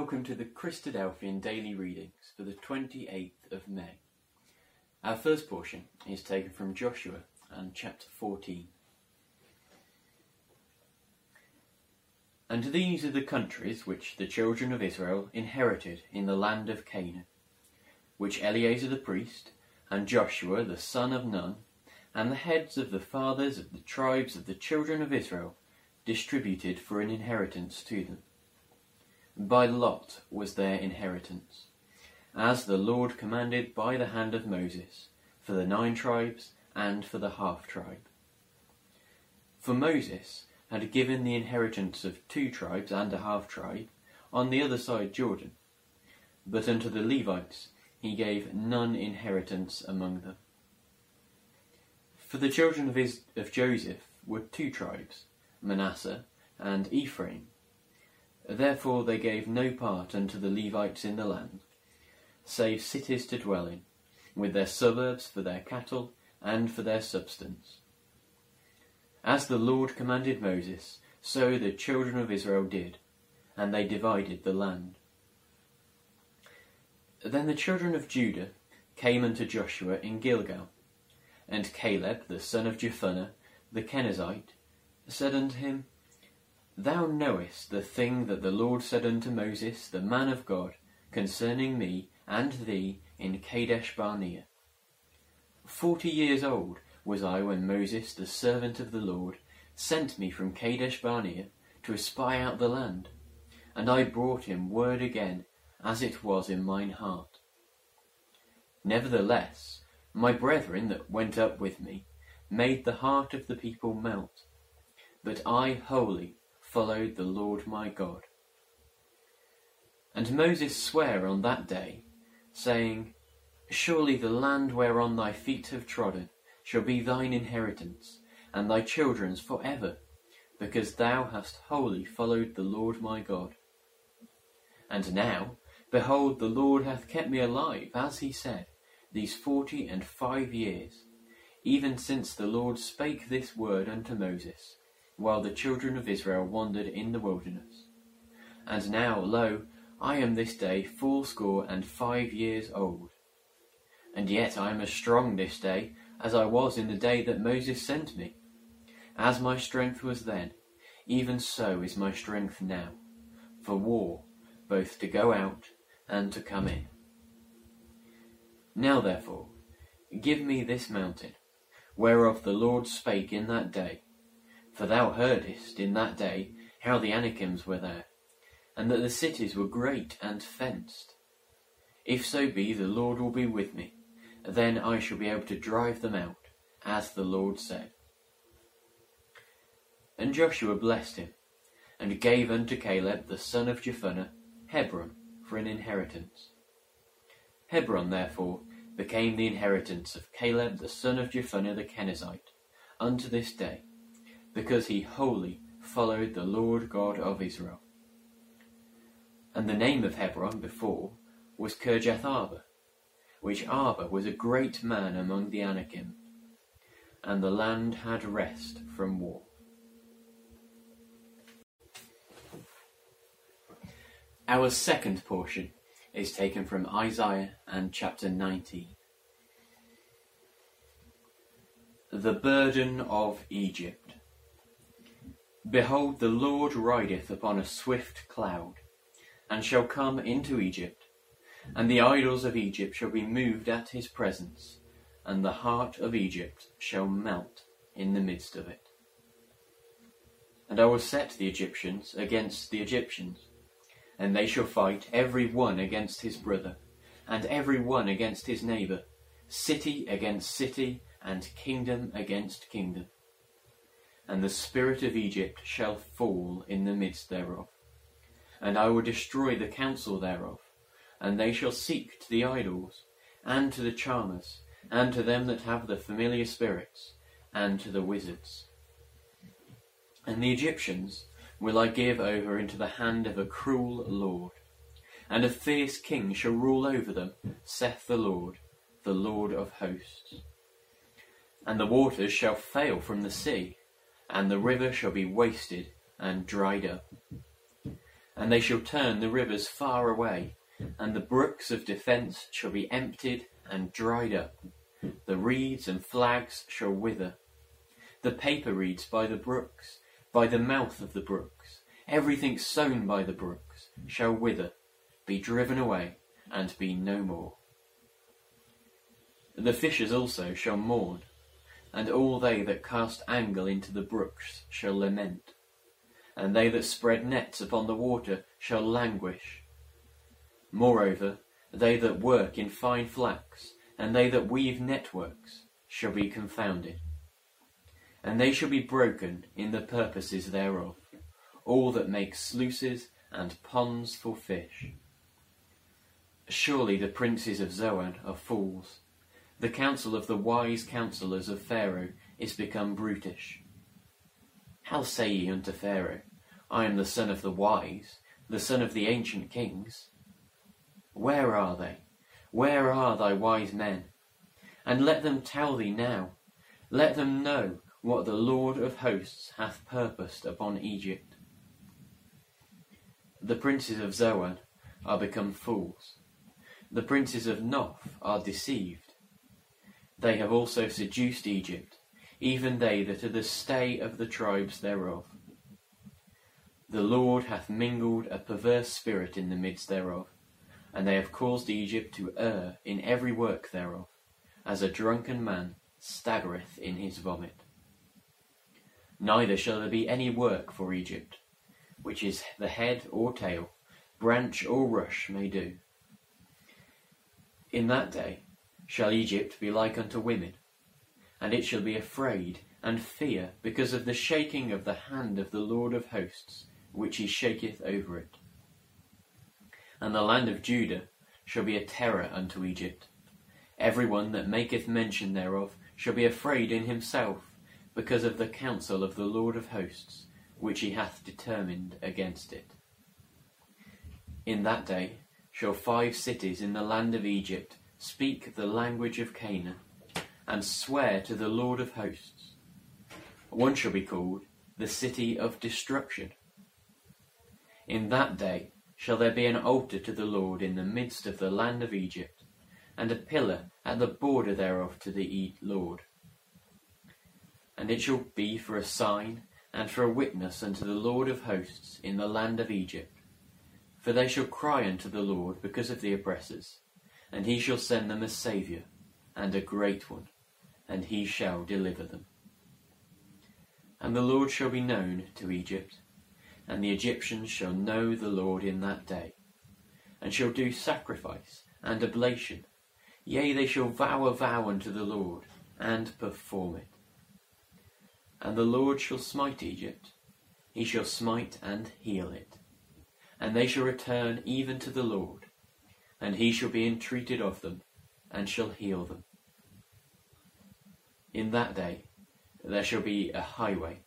welcome to the Christadelphian Daily Readings for the 28th of May. Our first portion is taken from Joshua and chapter 14. And these are the countries which the children of Israel inherited in the land of Canaan, which Eleazar the priest, and Joshua the son of Nun, and the heads of the fathers of the tribes of the children of Israel distributed for an inheritance to them. By lot was their inheritance, as the Lord commanded by the hand of Moses, for the nine tribes and for the half tribe. For Moses had given the inheritance of two tribes and a half tribe on the other side Jordan, but unto the Levites he gave none inheritance among them. For the children of, his, of Joseph were two tribes, Manasseh and Ephraim. Therefore they gave no part unto the Levites in the land, save cities to dwell in, with their suburbs for their cattle and for their substance. As the Lord commanded Moses, so the children of Israel did, and they divided the land. Then the children of Judah came unto Joshua in Gilgal, and Caleb the son of Jephunneh the Kenizzite said unto him, Thou knowest the thing that the Lord said unto Moses, the man of God, concerning me and thee in Kadesh Barnea. Forty years old was I when Moses, the servant of the Lord, sent me from Kadesh Barnea to espy out the land, and I brought him word again, as it was in mine heart. Nevertheless, my brethren that went up with me made the heart of the people melt, but I wholly followed the Lord my God. And Moses sware on that day, saying, Surely the land whereon thy feet have trodden shall be thine inheritance, and thy children's for ever, because thou hast wholly followed the Lord my God. And now, behold, the Lord hath kept me alive, as he said, these forty and five years, even since the Lord spake this word unto Moses while the children of Israel wandered in the wilderness. And now, lo, I am this day fourscore and five years old. And yet I am as strong this day as I was in the day that Moses sent me. As my strength was then, even so is my strength now, for war, both to go out and to come in. Now therefore, give me this mountain, whereof the Lord spake in that day, for thou heardest in that day how the Anakims were there, and that the cities were great and fenced. If so be the Lord will be with me, then I shall be able to drive them out, as the Lord said. And Joshua blessed him, and gave unto Caleb the son of Jephunneh Hebron for an inheritance. Hebron therefore became the inheritance of Caleb the son of Jephunneh the Kenizzite, unto this day, because he wholly followed the Lord God of Israel. And the name of Hebron before was Kirjath Arba, which Arba was a great man among the Anakim, and the land had rest from war. Our second portion is taken from Isaiah and chapter 19. The burden of Egypt. Behold, the Lord rideth upon a swift cloud, and shall come into Egypt, and the idols of Egypt shall be moved at his presence, and the heart of Egypt shall melt in the midst of it. And I will set the Egyptians against the Egyptians, and they shall fight every one against his brother, and every one against his neighbour, city against city, and kingdom against kingdom and the spirit of Egypt shall fall in the midst thereof. And I will destroy the counsel thereof, and they shall seek to the idols, and to the charmers, and to them that have the familiar spirits, and to the wizards. And the Egyptians will I give over into the hand of a cruel lord, and a fierce king shall rule over them, saith the Lord, the Lord of hosts. And the waters shall fail from the sea, and the river shall be wasted and dried up. and they shall turn the rivers far away, and the brooks of defence shall be emptied and dried up. The reeds and flags shall wither. The paper reeds by the brooks, by the mouth of the brooks, everything sown by the brooks shall wither, be driven away, and be no more. The fishers also shall mourn, and all they that cast angle into the brooks shall lament, and they that spread nets upon the water shall languish. Moreover, they that work in fine flax, and they that weave networks, shall be confounded. And they shall be broken in the purposes thereof, all that make sluices and ponds for fish. Surely the princes of Zoan are fools, the counsel of the wise counsellors of Pharaoh is become brutish. How say ye unto Pharaoh, I am the son of the wise, the son of the ancient kings? Where are they? Where are thy wise men? And let them tell thee now. Let them know what the Lord of hosts hath purposed upon Egypt. The princes of Zoan are become fools. The princes of Noph are deceived. They have also seduced Egypt, even they that are the stay of the tribes thereof. The Lord hath mingled a perverse spirit in the midst thereof, and they have caused Egypt to err in every work thereof, as a drunken man staggereth in his vomit. Neither shall there be any work for Egypt, which is the head or tail, branch or rush may do. In that day shall Egypt be like unto women, and it shall be afraid and fear because of the shaking of the hand of the Lord of hosts, which he shaketh over it. And the land of Judah shall be a terror unto Egypt. Every one that maketh mention thereof shall be afraid in himself, because of the counsel of the Lord of hosts, which he hath determined against it. In that day shall five cities in the land of Egypt speak the language of Canaan, and swear to the Lord of hosts. One shall be called the city of destruction. In that day shall there be an altar to the Lord in the midst of the land of Egypt, and a pillar at the border thereof to the Lord. And it shall be for a sign and for a witness unto the Lord of hosts in the land of Egypt. For they shall cry unto the Lord because of the oppressors and he shall send them a Saviour, and a great one, and he shall deliver them. And the Lord shall be known to Egypt, and the Egyptians shall know the Lord in that day, and shall do sacrifice and oblation, yea, they shall vow a vow unto the Lord, and perform it. And the Lord shall smite Egypt, he shall smite and heal it, and they shall return even to the Lord, and he shall be entreated of them, and shall heal them. In that day there shall be a highway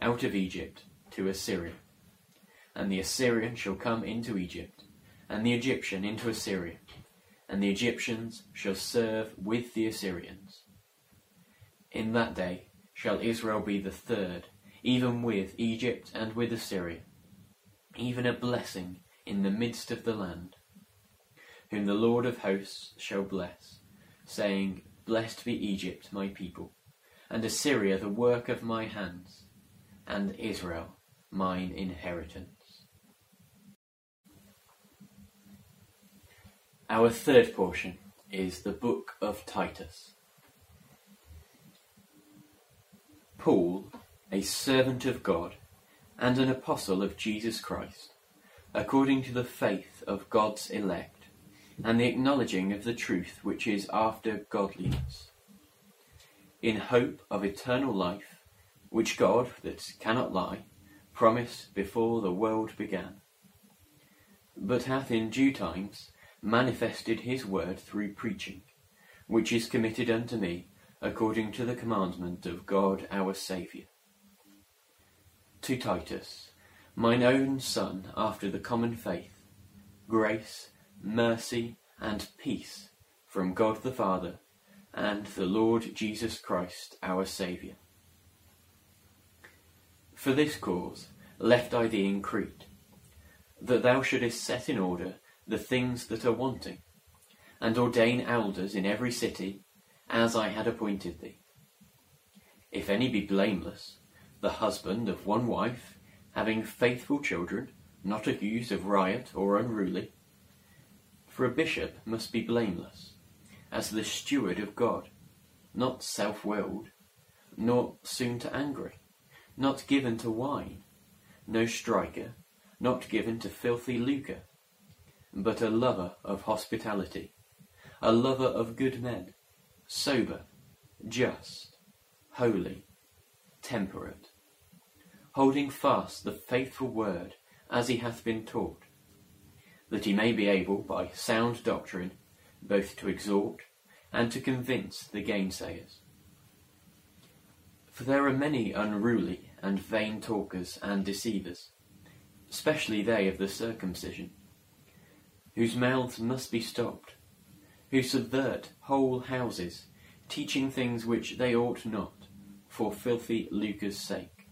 out of Egypt to Assyria, and the Assyrian shall come into Egypt, and the Egyptian into Assyria, and the Egyptians shall serve with the Assyrians. In that day shall Israel be the third, even with Egypt and with Assyria, even a blessing in the midst of the land whom the Lord of hosts shall bless, saying, Blessed be Egypt, my people, and Assyria, the work of my hands, and Israel, mine inheritance. Our third portion is the book of Titus. Paul, a servant of God and an apostle of Jesus Christ, according to the faith of God's elect and the acknowledging of the truth which is after godliness, in hope of eternal life, which God, that cannot lie, promised before the world began, but hath in due times manifested his word through preaching, which is committed unto me according to the commandment of God our Saviour. To Titus, mine own son after the common faith, grace, mercy, and peace from God the Father and the Lord Jesus Christ our Saviour. For this cause left I thee in Crete, that thou shouldest set in order the things that are wanting, and ordain elders in every city, as I had appointed thee. If any be blameless, the husband of one wife, having faithful children, not accused of riot or unruly. For a bishop must be blameless, as the steward of God, not self willed, nor soon to anger, not given to wine, no striker, not given to filthy lucre, but a lover of hospitality, a lover of good men, sober, just, holy, temperate, holding fast the faithful word as he hath been taught, that he may be able by sound doctrine both to exhort and to convince the gainsayers. For there are many unruly and vain talkers and deceivers, especially they of the circumcision, whose mouths must be stopped, who subvert whole houses, teaching things which they ought not, for filthy lucre's sake.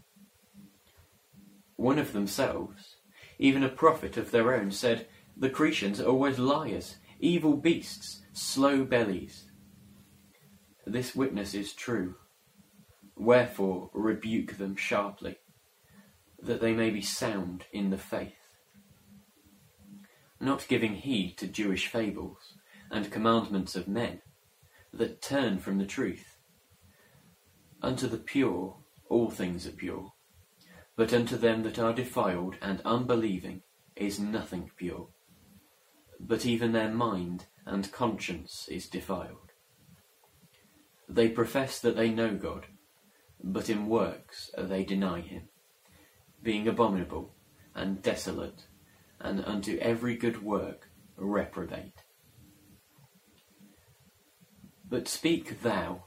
One of themselves, even a prophet of their own, said, The Cretians are always liars, evil beasts, slow bellies. This witness is true. Wherefore rebuke them sharply, that they may be sound in the faith, not giving heed to Jewish fables and commandments of men that turn from the truth. Unto the pure all things are pure, but unto them that are defiled and unbelieving is nothing pure, but even their mind and conscience is defiled. They profess that they know God, but in works they deny him, being abominable and desolate, and unto every good work reprobate. But speak thou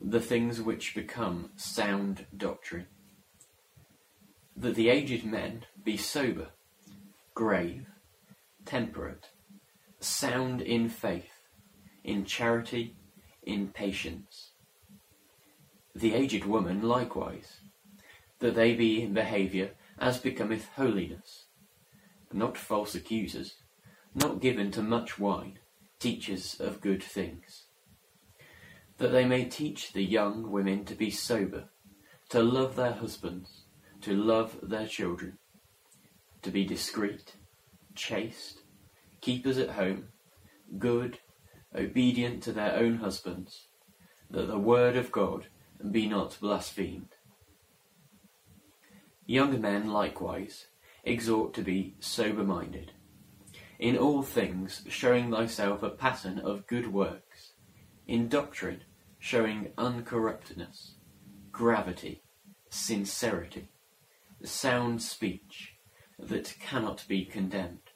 the things which become sound doctrine, that the aged men be sober, grave, temperate, sound in faith, in charity, in patience. The aged woman likewise, that they be in behaviour as becometh holiness, not false accusers, not given to much wine, teachers of good things, that they may teach the young women to be sober, to love their husbands, to love their children, to be discreet, chaste, keepers at home, good, obedient to their own husbands, that the word of God be not blasphemed. Young men likewise exhort to be sober minded, in all things showing thyself a pattern of good works, in doctrine showing uncorruptness, gravity, sincerity, sound speech that cannot be condemned.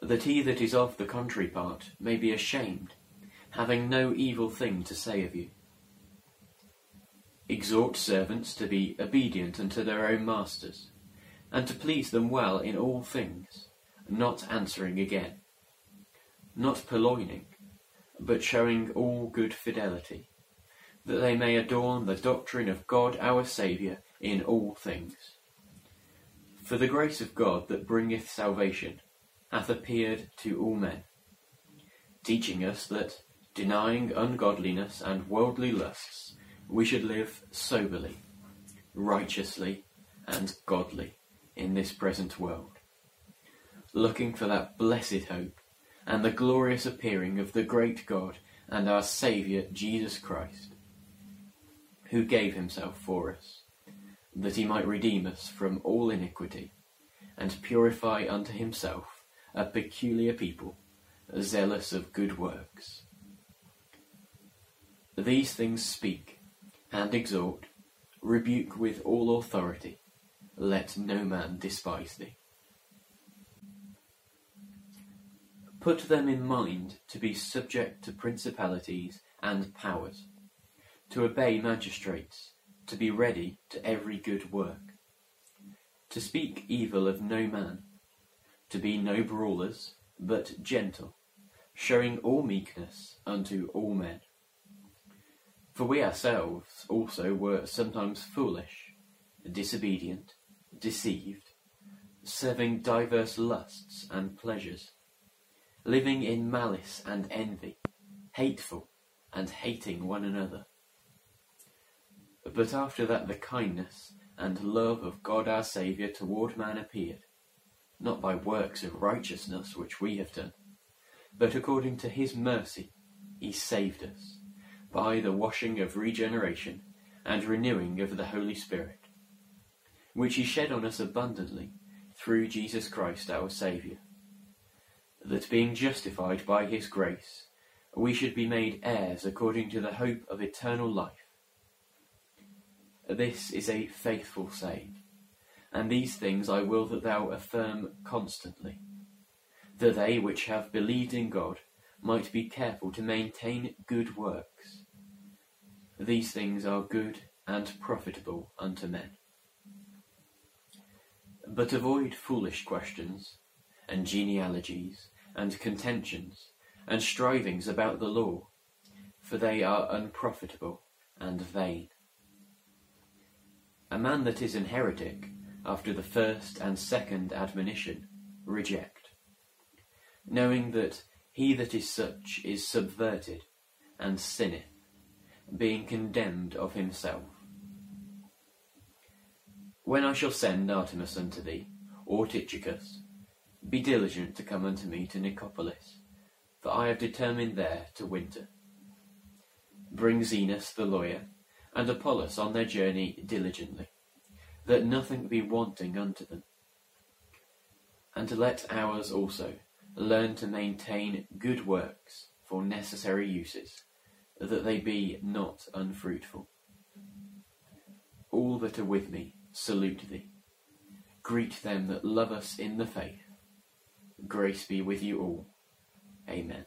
That he that is of the contrary part may be ashamed, having no evil thing to say of you. Exhort servants to be obedient unto their own masters, and to please them well in all things, not answering again, not purloining, but showing all good fidelity, that they may adorn the doctrine of God our Saviour in all things. For the grace of God that bringeth salvation hath appeared to all men, teaching us that, denying ungodliness and worldly lusts, we should live soberly, righteously, and godly in this present world, looking for that blessed hope and the glorious appearing of the great God and our Saviour Jesus Christ, who gave himself for us, that he might redeem us from all iniquity, and purify unto himself a peculiar people, zealous of good works. These things speak and exhort, rebuke with all authority. Let no man despise thee. Put them in mind to be subject to principalities and powers, to obey magistrates, to be ready to every good work, to speak evil of no man, to be no brawlers, but gentle, showing all meekness unto all men. For we ourselves also were sometimes foolish, disobedient, deceived, serving diverse lusts and pleasures, living in malice and envy, hateful and hating one another. But after that the kindness and love of God our Saviour toward man appeared, not by works of righteousness which we have done, but according to his mercy he saved us, by the washing of regeneration and renewing of the Holy Spirit, which he shed on us abundantly through Jesus Christ our Saviour, that being justified by his grace, we should be made heirs according to the hope of eternal life. This is a faithful saying, and these things I will that thou affirm constantly, that they which have believed in God might be careful to maintain good works. These things are good and profitable unto men. But avoid foolish questions, and genealogies, and contentions, and strivings about the law, for they are unprofitable and vain. A man that is an heretic, after the first and second admonition, reject, knowing that he that is such is subverted, and sinneth, being condemned of himself. When I shall send Artemas unto thee, or Tychicus, be diligent to come unto me to Nicopolis, for I have determined there to winter. Bring Zenas the lawyer, and Apollos on their journey diligently, that nothing be wanting unto them. And let ours also learn to maintain good works for necessary uses, that they be not unfruitful. All that are with me salute thee. Greet them that love us in the faith. Grace be with you all. Amen.